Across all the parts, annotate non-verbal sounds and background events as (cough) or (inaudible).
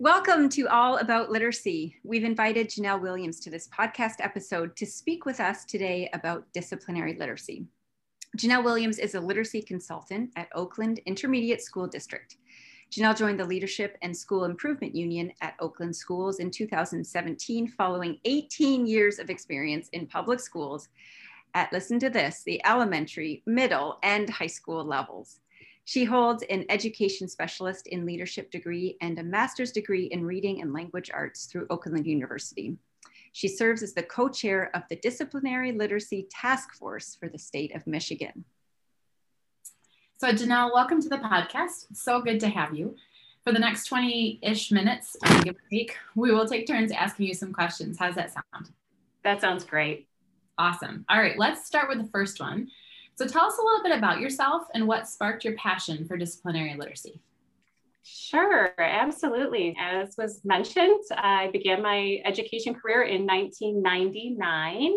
Welcome to All About Literacy. We've invited Janelle Williams to this podcast episode to speak with us today about disciplinary literacy. Janelle Williams is a literacy consultant at Oakland Intermediate School District. Janelle joined the Leadership and School Improvement Union at Oakland Schools in 2017, following 18 years of experience in public schools at, listen to this, the elementary, middle, and high school levels. She holds an education specialist in leadership degree and a master's degree in reading and language arts through Oakland University. She serves as the co-chair of the Disciplinary Literacy Task Force for the state of Michigan. So Janelle, welcome to the podcast. so good to have you. For the next 20-ish minutes, uh, give or take, we will take turns asking you some questions. How's that sound? That sounds great. Awesome. All right, let's start with the first one. So tell us a little bit about yourself and what sparked your passion for disciplinary literacy. Sure, absolutely. As was mentioned, I began my education career in 1999.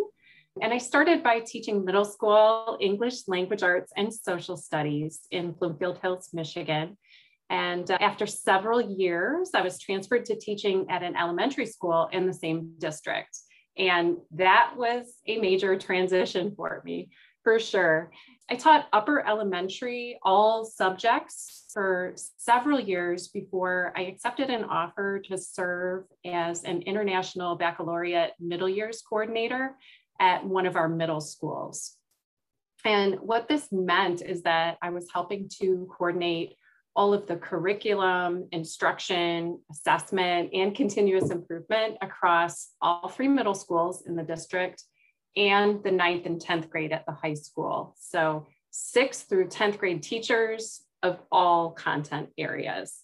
And I started by teaching middle school English language arts and social studies in Bloomfield Hills, Michigan. And uh, after several years, I was transferred to teaching at an elementary school in the same district. And that was a major transition for me for sure. I taught upper elementary all subjects for several years before I accepted an offer to serve as an international baccalaureate middle years coordinator at one of our middle schools. And what this meant is that I was helping to coordinate all of the curriculum, instruction, assessment, and continuous improvement across all three middle schools in the district and the ninth and 10th grade at the high school. So sixth through 10th grade teachers of all content areas.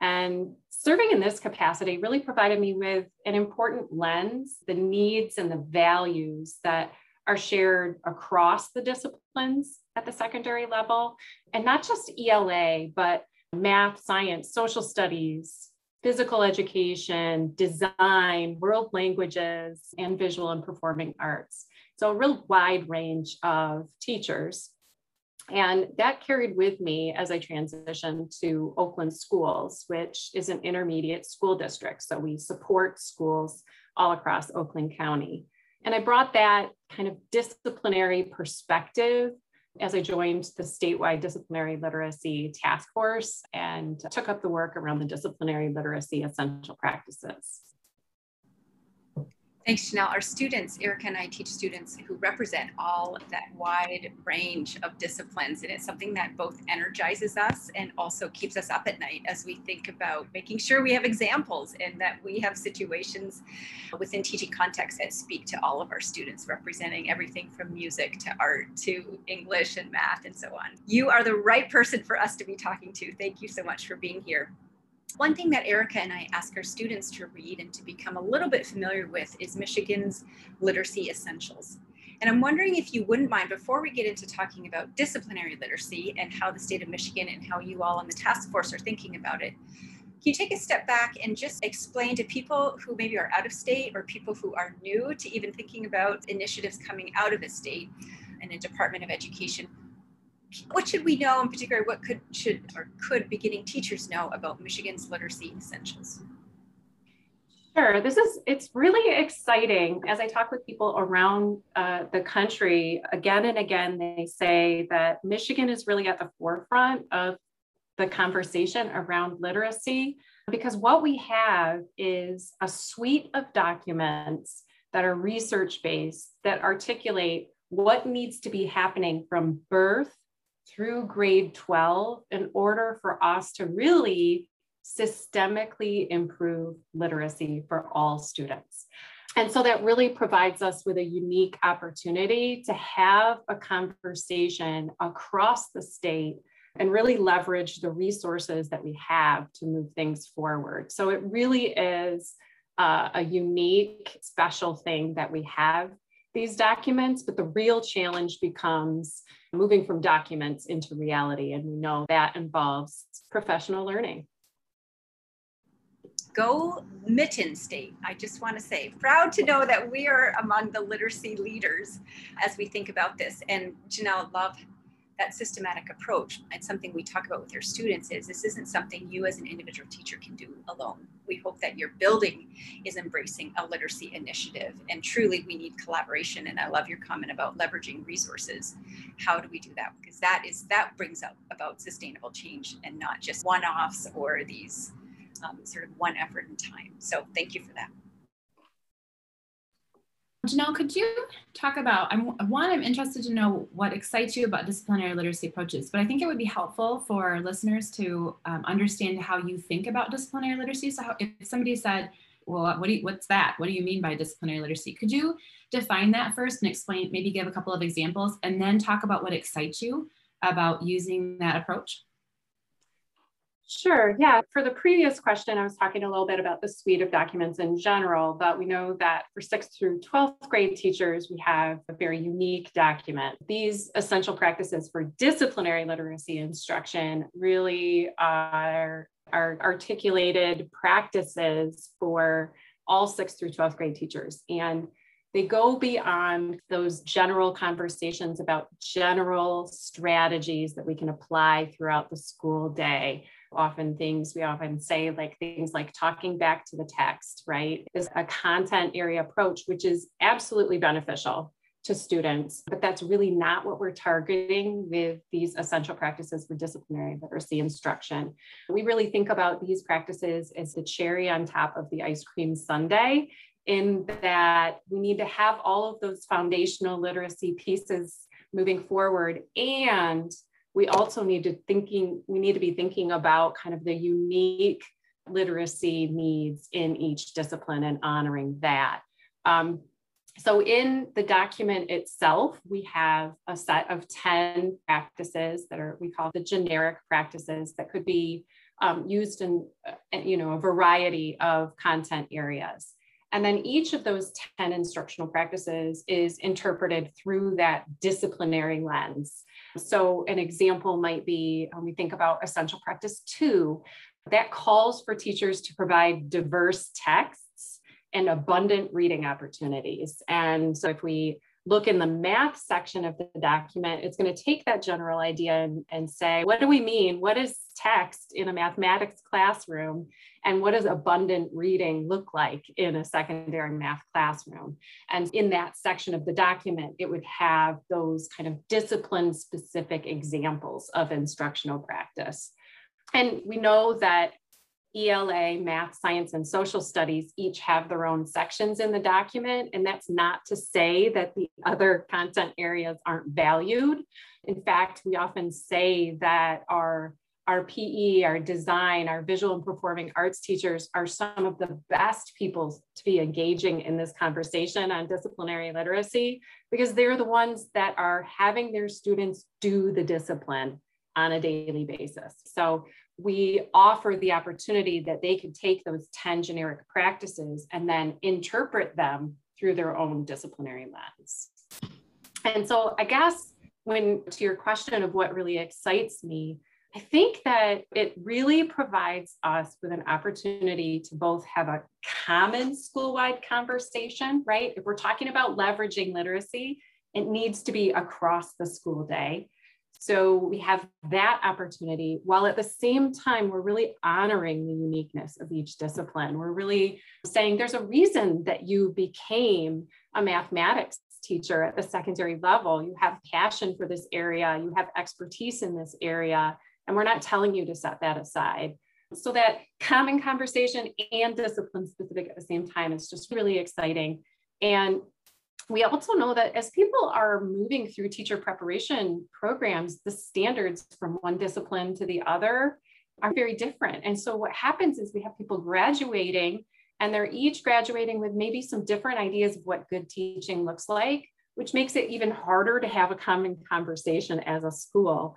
And serving in this capacity really provided me with an important lens, the needs and the values that are shared across the disciplines at the secondary level, and not just ELA, but math, science, social studies, physical education, design, world languages, and visual and performing arts. So, a real wide range of teachers. And that carried with me as I transitioned to Oakland Schools, which is an intermediate school district. So, we support schools all across Oakland County. And I brought that kind of disciplinary perspective as I joined the statewide disciplinary literacy task force and took up the work around the disciplinary literacy essential practices. Thanks, Janelle. Our students, Erica and I teach students who represent all that wide range of disciplines. And it's something that both energizes us and also keeps us up at night as we think about making sure we have examples and that we have situations within teaching contexts that speak to all of our students, representing everything from music to art to English and math and so on. You are the right person for us to be talking to. Thank you so much for being here. One thing that Erica and I ask our students to read and to become a little bit familiar with is Michigan's Literacy Essentials. And I'm wondering if you wouldn't mind, before we get into talking about disciplinary literacy and how the state of Michigan and how you all on the task force are thinking about it, can you take a step back and just explain to people who maybe are out of state or people who are new to even thinking about initiatives coming out of the state and a Department of Education what should we know in particular? What could should or could beginning teachers know about Michigan's literacy essentials? Sure, this is it's really exciting. As I talk with people around uh, the country, again and again, they say that Michigan is really at the forefront of the conversation around literacy because what we have is a suite of documents that are research based that articulate what needs to be happening from birth through grade 12 in order for us to really systemically improve literacy for all students. And so that really provides us with a unique opportunity to have a conversation across the state and really leverage the resources that we have to move things forward. So it really is uh, a unique, special thing that we have these documents, but the real challenge becomes moving from documents into reality. And we know that involves professional learning. Go Mitten State. I just want to say, proud to know that we are among the literacy leaders as we think about this. And Janelle, love that systematic approach and something we talk about with your students is this isn't something you as an individual teacher can do alone. We hope that your building is embracing a literacy initiative and truly we need collaboration. And I love your comment about leveraging resources. How do we do that? Because that is that brings up about sustainable change and not just one-offs or these um, sort of one effort in time. So thank you for that. Janelle, could you talk about, I'm, one, I'm interested to know what excites you about disciplinary literacy approaches, but I think it would be helpful for listeners to um, understand how you think about disciplinary literacy. So how, if somebody said, well, what do you, what's that? What do you mean by disciplinary literacy? Could you define that first and explain, maybe give a couple of examples and then talk about what excites you about using that approach? Sure. Yeah. For the previous question, I was talking a little bit about the suite of documents in general, but we know that for sixth through 12th grade teachers, we have a very unique document. These essential practices for disciplinary literacy instruction really are, are articulated practices for all sixth through 12th grade teachers. And they go beyond those general conversations about general strategies that we can apply throughout the school day often things we often say like things like talking back to the text right is a content area approach which is absolutely beneficial to students but that's really not what we're targeting with these essential practices for disciplinary literacy instruction. We really think about these practices as the cherry on top of the ice cream sundae in that we need to have all of those foundational literacy pieces moving forward and we also need to thinking we need to be thinking about kind of the unique literacy needs in each discipline and honoring that um, so in the document itself we have a set of 10 practices that are we call the generic practices that could be um, used in uh, you know a variety of content areas and then each of those 10 instructional practices is interpreted through that disciplinary lens. So, an example might be when we think about essential practice two, that calls for teachers to provide diverse texts and abundant reading opportunities. And so, if we look in the math section of the document, it's going to take that general idea and, and say, what do we mean? What is text in a mathematics classroom? And what does abundant reading look like in a secondary math classroom? And in that section of the document, it would have those kind of discipline specific examples of instructional practice. And we know that ELA, math, science, and social studies each have their own sections in the document. And that's not to say that the other content areas aren't valued. In fact, we often say that our, our PE, our design, our visual and performing arts teachers are some of the best people to be engaging in this conversation on disciplinary literacy because they're the ones that are having their students do the discipline on a daily basis. So we offer the opportunity that they could take those 10 generic practices and then interpret them through their own disciplinary lens. And so I guess when to your question of what really excites me, I think that it really provides us with an opportunity to both have a common school-wide conversation, right? If we're talking about leveraging literacy, it needs to be across the school day. So we have that opportunity while at the same time, we're really honoring the uniqueness of each discipline. We're really saying there's a reason that you became a mathematics teacher at the secondary level. You have passion for this area, you have expertise in this area, and we're not telling you to set that aside. So that common conversation and discipline specific at the same time is just really exciting. And we also know that as people are moving through teacher preparation programs, the standards from one discipline to the other are very different. And so what happens is we have people graduating and they're each graduating with maybe some different ideas of what good teaching looks like, which makes it even harder to have a common conversation as a school.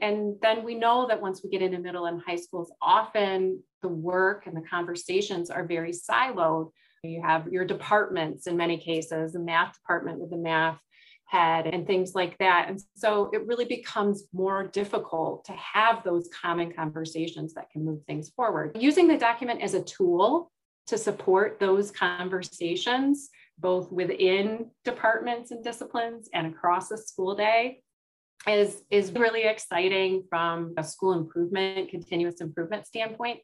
And then we know that once we get into middle and high schools, often the work and the conversations are very siloed. You have your departments in many cases, a math department with a math head and things like that. And so it really becomes more difficult to have those common conversations that can move things forward. Using the document as a tool to support those conversations, both within departments and disciplines and across the school day, is, is really exciting from a school improvement, continuous improvement standpoint,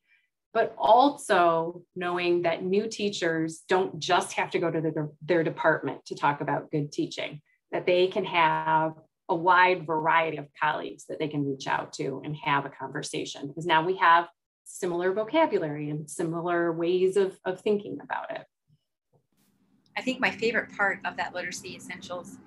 but also knowing that new teachers don't just have to go to the, their department to talk about good teaching, that they can have a wide variety of colleagues that they can reach out to and have a conversation because now we have similar vocabulary and similar ways of, of thinking about it. I think my favorite part of that literacy essentials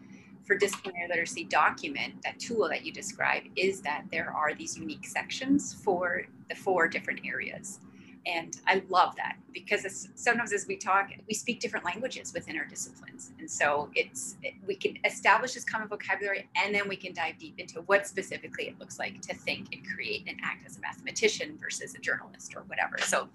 for disciplinary literacy document, that tool that you describe, is that there are these unique sections for the four different areas. And I love that because sometimes as we talk, we speak different languages within our disciplines. And so it's, we can establish this common vocabulary and then we can dive deep into what specifically it looks like to think and create and act as a mathematician versus a journalist or whatever. So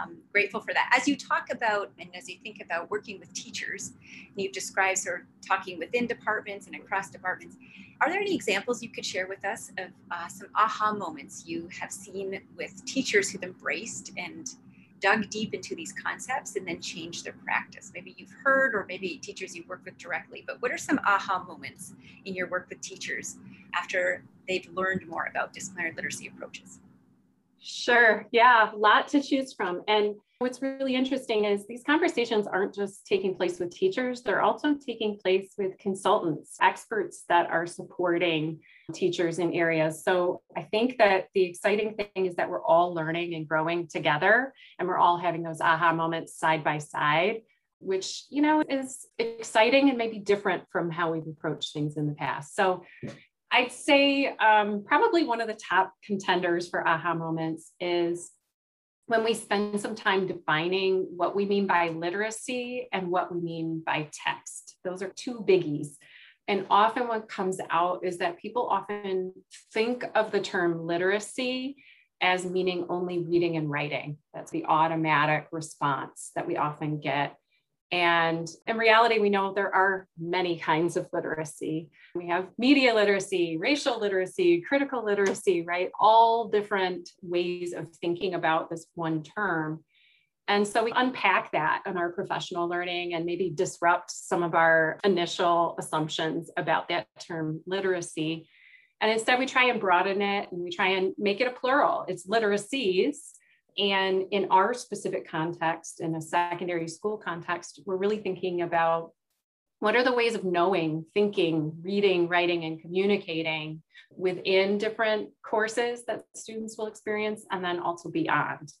um, grateful for that. As you talk about, and as you think about working with teachers, and you've described sort of talking within departments and across departments, are there any examples you could share with us of uh, some aha moments you have seen with teachers who've embraced and dug deep into these concepts and then changed their practice? Maybe you've heard, or maybe teachers you've worked with directly, but what are some aha moments in your work with teachers after they've learned more about disciplinary literacy approaches? Sure. Yeah, a lot to choose from. And what's really interesting is these conversations aren't just taking place with teachers, they're also taking place with consultants, experts that are supporting teachers in areas. So I think that the exciting thing is that we're all learning and growing together, and we're all having those aha moments side by side. Which, you know, is exciting and maybe different from how we've approached things in the past. So I'd say um, probably one of the top contenders for aha moments is when we spend some time defining what we mean by literacy and what we mean by text. Those are two biggies. And often what comes out is that people often think of the term literacy as meaning only reading and writing. That's the automatic response that we often get. And in reality, we know there are many kinds of literacy. We have media literacy, racial literacy, critical literacy, right? All different ways of thinking about this one term. And so we unpack that in our professional learning and maybe disrupt some of our initial assumptions about that term literacy. And instead, we try and broaden it and we try and make it a plural. It's literacies and in our specific context, in a secondary school context, we're really thinking about what are the ways of knowing, thinking, reading, writing, and communicating within different courses that students will experience, and then also beyond.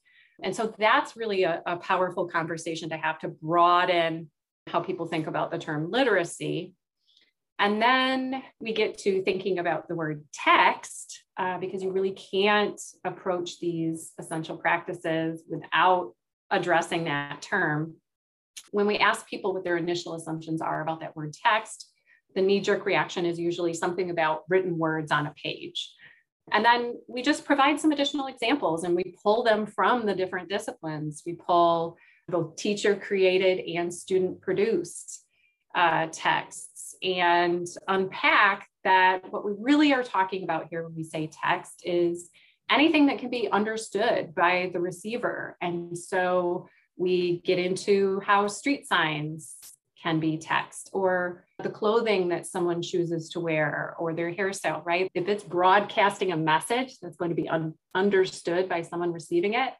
And so that's really a, a powerful conversation to have to broaden how people think about the term literacy. And then we get to thinking about the word text uh, because you really can't approach these essential practices without addressing that term. When we ask people what their initial assumptions are about that word text, the knee jerk reaction is usually something about written words on a page. And then we just provide some additional examples and we pull them from the different disciplines. We pull both teacher created and student produced uh, texts and unpack that what we really are talking about here when we say text is anything that can be understood by the receiver. And so we get into how street signs can be text or the clothing that someone chooses to wear or their hairstyle, right? If it's broadcasting a message that's going to be un- understood by someone receiving it,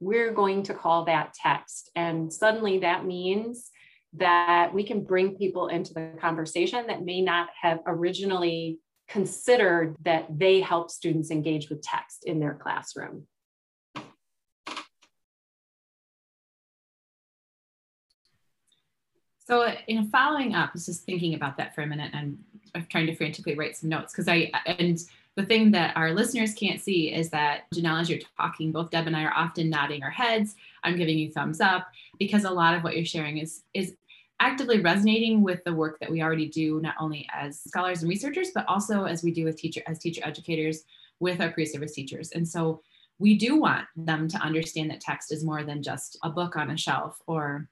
we're going to call that text. And suddenly that means that we can bring people into the conversation that may not have originally considered that they help students engage with text in their classroom. So in following up, I was just thinking about that for a minute and I'm trying to frantically write some notes because I, and the thing that our listeners can't see is that Janelle, as you're talking, both Deb and I are often nodding our heads. I'm giving you thumbs up because a lot of what you're sharing is, is actively resonating with the work that we already do, not only as scholars and researchers, but also as we do with teacher as teacher educators with our pre-service teachers. And so we do want them to understand that text is more than just a book on a shelf or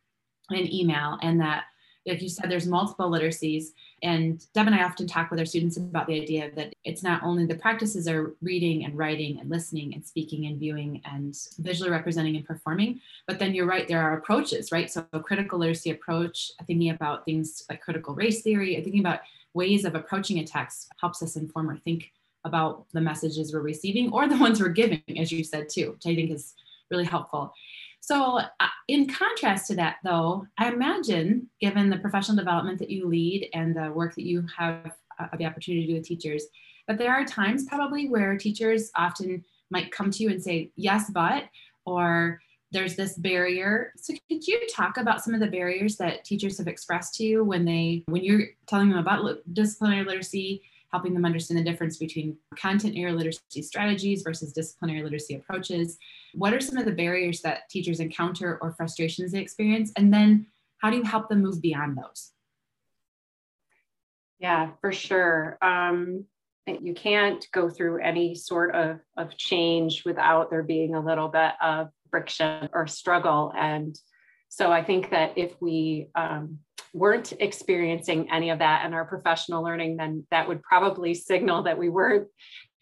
an email and that like you said, there's multiple literacies. And Deb and I often talk with our students about the idea that it's not only the practices are reading and writing and listening and speaking and viewing and visually representing and performing, but then you're right, there are approaches, right? So a critical literacy approach, uh, thinking about things like critical race theory, uh, thinking about ways of approaching a text helps us inform or think about the messages we're receiving or the (laughs) ones we're giving, as you said too, which I think is really helpful. So, uh, in contrast to that, though, I imagine, given the professional development that you lead and the work that you have uh, the opportunity to do with teachers, that there are times probably where teachers often might come to you and say, yes, but, or there's this barrier. So could you talk about some of the barriers that teachers have expressed to you when they when you're telling them about disciplinary literacy helping them understand the difference between content area literacy strategies versus disciplinary literacy approaches. What are some of the barriers that teachers encounter or frustrations they experience? And then how do you help them move beyond those? Yeah, for sure. Um, you can't go through any sort of, of change without there being a little bit of friction or struggle. And so I think that if we um, weren't experiencing any of that in our professional learning, then that would probably signal that we weren't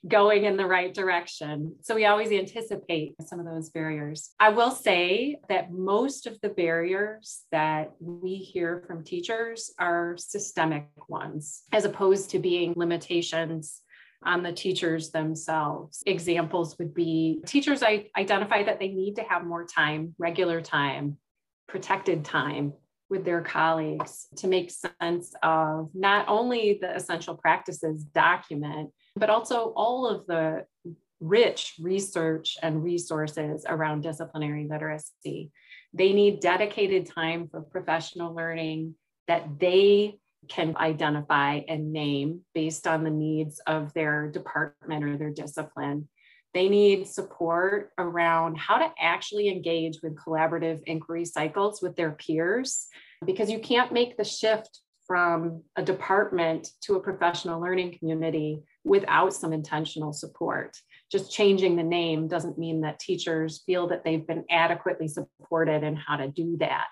going in the right direction. So we always anticipate some of those barriers. I will say that most of the barriers that we hear from teachers are systemic ones, as opposed to being limitations on the teachers themselves. Examples would be teachers identify that they need to have more time, regular time, protected time with their colleagues to make sense of not only the essential practices document, but also all of the rich research and resources around disciplinary literacy. They need dedicated time for professional learning that they can identify and name based on the needs of their department or their discipline. They need support around how to actually engage with collaborative inquiry cycles with their peers, because you can't make the shift from a department to a professional learning community without some intentional support. Just changing the name doesn't mean that teachers feel that they've been adequately supported in how to do that.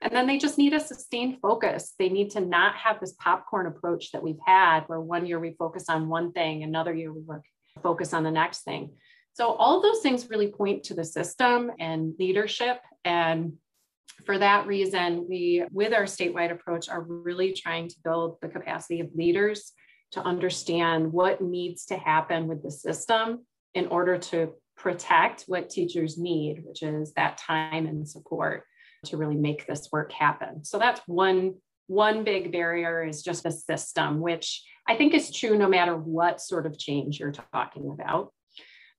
And then they just need a sustained focus. They need to not have this popcorn approach that we've had, where one year we focus on one thing, another year we work focus on the next thing. So all those things really point to the system and leadership. And for that reason, we, with our statewide approach, are really trying to build the capacity of leaders to understand what needs to happen with the system in order to protect what teachers need, which is that time and support to really make this work happen. So that's one one big barrier is just the system, which I think is true no matter what sort of change you're talking about.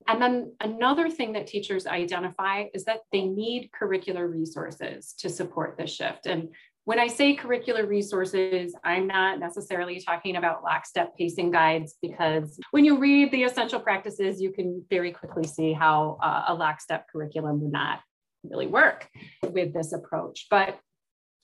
And then another thing that teachers identify is that they need curricular resources to support the shift. And when I say curricular resources, I'm not necessarily talking about lockstep pacing guides because when you read the essential practices, you can very quickly see how uh, a lockstep curriculum would not really work with this approach. But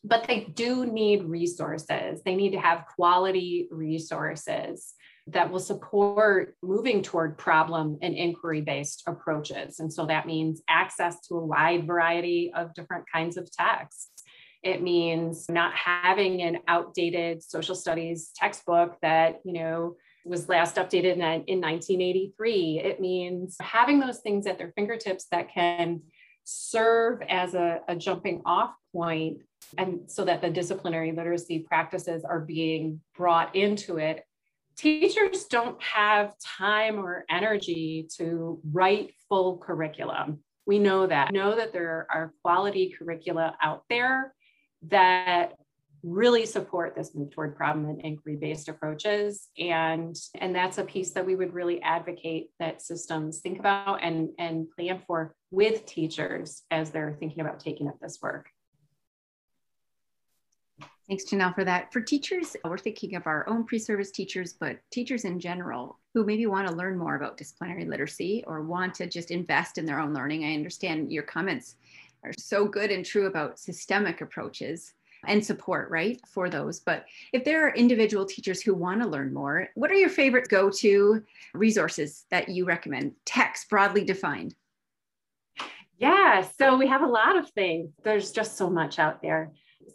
but they do need resources. They need to have quality resources that will support moving toward problem and inquiry based approaches. And so that means access to a wide variety of different kinds of texts. It means not having an outdated social studies textbook that, you know, was last updated in, in 1983. It means having those things at their fingertips that can serve as a, a jumping off point and so that the disciplinary literacy practices are being brought into it teachers don't have time or energy to write full curriculum. We know that. We know that there are quality curricula out there that really support this move toward problem and inquiry based approaches. And and that's a piece that we would really advocate that systems think about and and plan for with teachers as they're thinking about taking up this work Thanks, Janelle, for that. For teachers, we're thinking of our own pre-service teachers, but teachers in general who maybe want to learn more about disciplinary literacy or want to just invest in their own learning. I understand your comments are so good and true about systemic approaches and support, right, for those. But if there are individual teachers who want to learn more, what are your favorite go to resources that you recommend? Text broadly defined. Yeah, so we have a lot of things. There's just so much out there.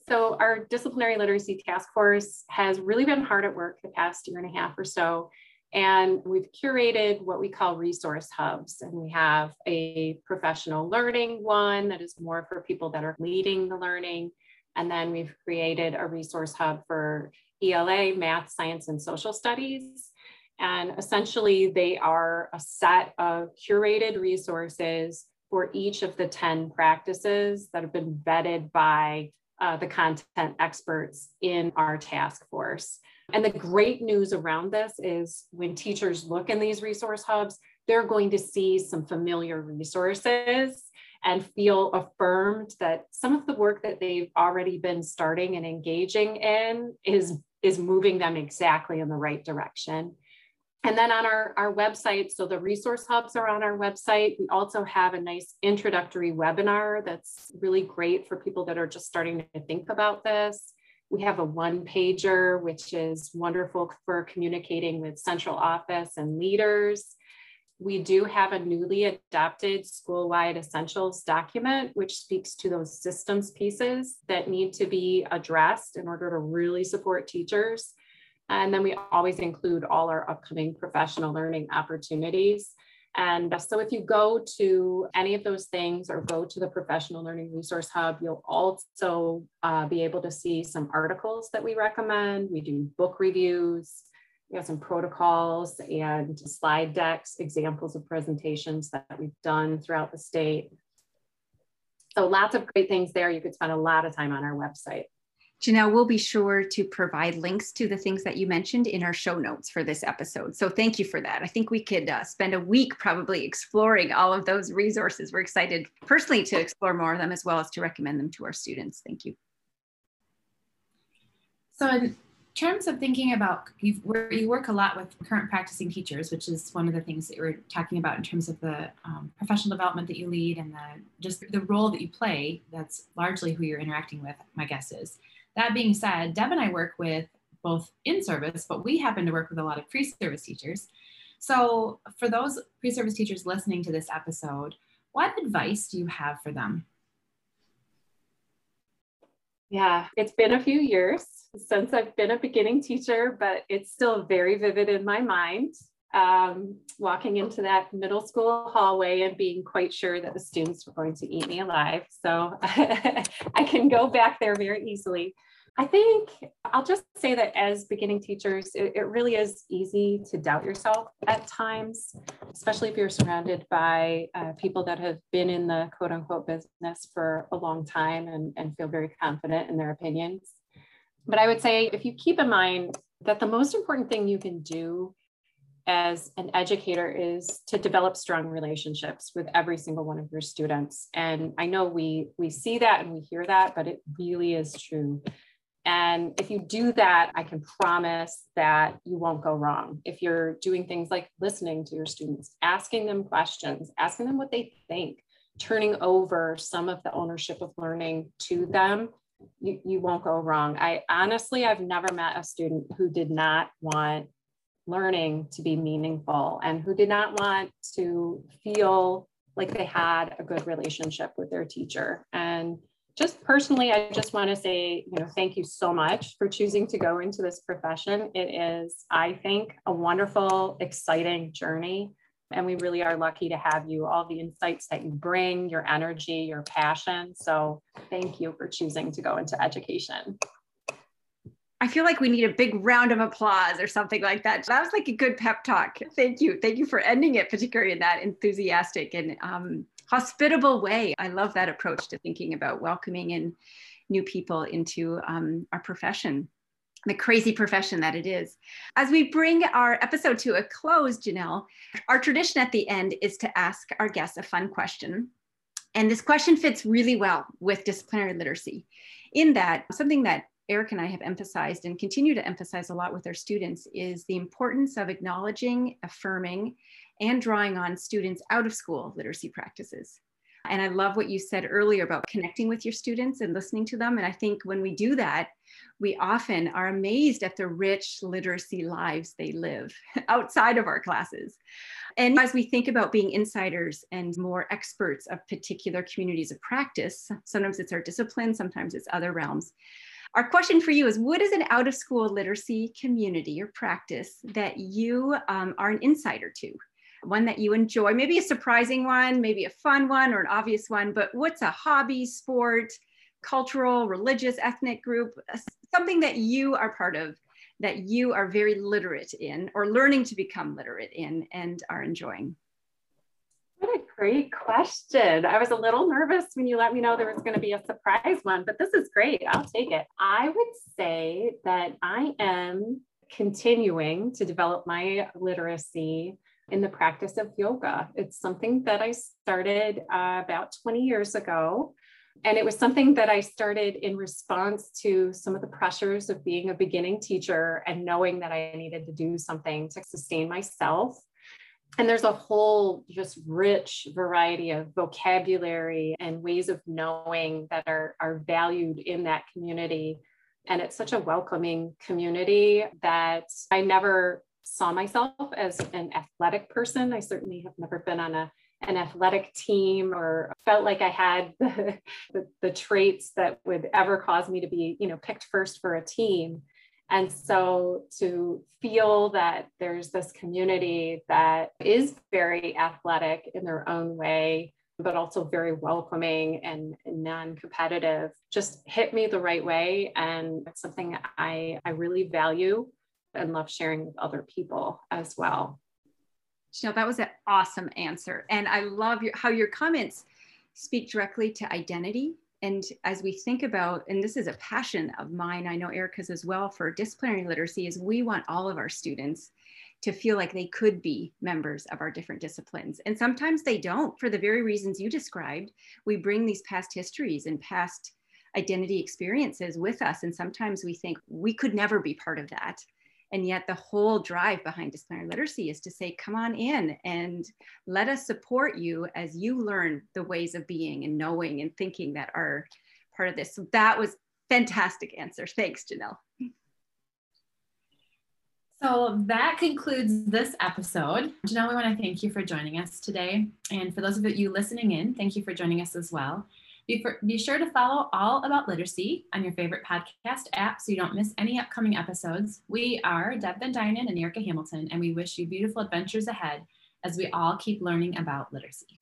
So, our disciplinary literacy task force has really been hard at work the past year and a half or so. And we've curated what we call resource hubs. And we have a professional learning one that is more for people that are leading the learning. And then we've created a resource hub for ELA, math, science, and social studies. And essentially, they are a set of curated resources for each of the 10 practices that have been vetted by uh, the content experts in our task force. And the great news around this is when teachers look in these resource hubs, they're going to see some familiar resources and feel affirmed that some of the work that they've already been starting and engaging in is, is moving them exactly in the right direction. And then on our, our website, so the resource hubs are on our website. We also have a nice introductory webinar that's really great for people that are just starting to think about this. We have a one pager, which is wonderful for communicating with central office and leaders. We do have a newly adopted school-wide essentials document, which speaks to those systems pieces that need to be addressed in order to really support teachers. And then we always include all our upcoming professional learning opportunities. And so if you go to any of those things or go to the Professional Learning Resource Hub, you'll also uh, be able to see some articles that we recommend. We do book reviews, we have some protocols and slide decks, examples of presentations that we've done throughout the state. So lots of great things there. You could spend a lot of time on our website. Janelle, we'll be sure to provide links to the things that you mentioned in our show notes for this episode. So thank you for that. I think we could uh, spend a week probably exploring all of those resources. We're excited personally to explore more of them as well as to recommend them to our students. Thank you. So in terms of thinking about, where you work a lot with current practicing teachers, which is one of the things that you're talking about in terms of the um, professional development that you lead and the, just the role that you play. That's largely who you're interacting with, my guess is. That being said, Deb and I work with both in service, but we happen to work with a lot of pre service teachers. So, for those pre service teachers listening to this episode, what advice do you have for them? Yeah, it's been a few years since I've been a beginning teacher, but it's still very vivid in my mind. Um, walking into that middle school hallway and being quite sure that the students were going to eat me alive. So (laughs) I can go back there very easily. I think I'll just say that as beginning teachers, it, it, really is easy to doubt yourself at times, especially if you're surrounded by uh, people that have been in the quote unquote business for a long time and, and feel very confident in their opinions. But I would say if you keep in mind that the most important thing you can do as an educator is to develop strong relationships with every single one of your students. And I know we we see that and we hear that, but it really is true. And if you do that, I can promise that you won't go wrong. If you're doing things like listening to your students, asking them questions, asking them what they think, turning over some of the ownership of learning to them, you, you won't go wrong. I honestly, I've never met a student who did not want learning to be meaningful and who did not want to feel like they had a good relationship with their teacher. And just personally, I just want to say, you know, thank you so much for choosing to go into this profession. It is, I think, a wonderful, exciting journey. And we really are lucky to have you, all the insights that you bring, your energy, your passion. So thank you for choosing to go into education. I feel like we need a big round of applause or something like that. That was like a good pep talk. Thank you. Thank you for ending it, particularly in that enthusiastic and um, hospitable way. I love that approach to thinking about welcoming in new people into um, our profession the crazy profession that it is. As we bring our episode to a close, Janelle, our tradition at the end is to ask our guests a fun question. And this question fits really well with disciplinary literacy, in that something that Eric and I have emphasized and continue to emphasize a lot with our students is the importance of acknowledging, affirming, and drawing on students out of school literacy practices. And I love what you said earlier about connecting with your students and listening to them. And I think when we do that, we often are amazed at the rich literacy lives they live (laughs) outside of our classes. And as we think about being insiders and more experts of particular communities of practice, sometimes it's our discipline, sometimes it's other realms. Our question for you is What is an out of school literacy community or practice that you um, are an insider to? One that you enjoy, maybe a surprising one, maybe a fun one or an obvious one, but what's a hobby, sport, cultural, religious, ethnic group, something that you are part of that you are very literate in or learning to become literate in and are enjoying? What a great question. I was a little nervous when you let me know there was going to be a surprise one, but this is great. I'll take it. I would say that I am continuing to develop my literacy in the practice of yoga. It's something that I started uh, about 20 years ago. And it was something that I started in response to some of the pressures of being a beginning teacher and knowing that I needed to do something to sustain myself and there's a whole just rich variety of vocabulary and ways of knowing that are, are valued in that community. And it's such a welcoming community that i never saw myself as an athletic person. I certainly have never been on a, an athletic team or felt like i had the, (laughs) the, the traits that would ever cause me to be you know picked first for a team and so to feel that there's this community that is very athletic in their own way, but also very welcoming and, non competitive just hit me the right way. And it's something I, I really value and love sharing with other people as well. Janelle, that was an awesome answer. And I love your, how your comments speak directly to identity and as we think about, and this is a passion of mine, I know Erica's as well for disciplinary literacy, is we want all of our students to feel like they could be members of our different disciplines. And sometimes they don't for the very reasons you described. We bring these past histories and past identity experiences with us. And sometimes we think we could never be part of that. And yet, the whole drive behind disciplinary literacy is to say, come on in and let us support you as you learn the ways of being and knowing and thinking that are part of this. So, that was fantastic answer. Thanks, Janelle. So that concludes this episode. Janelle, we want to thank you for joining us today. And for those of you listening in, thank you for joining us as well. Be, for, be sure to follow All About Literacy on your favorite podcast app so you don't miss any upcoming episodes. We are Deb Van Duinen and Erica Hamilton, and we wish you beautiful adventures ahead as we all keep learning about literacy.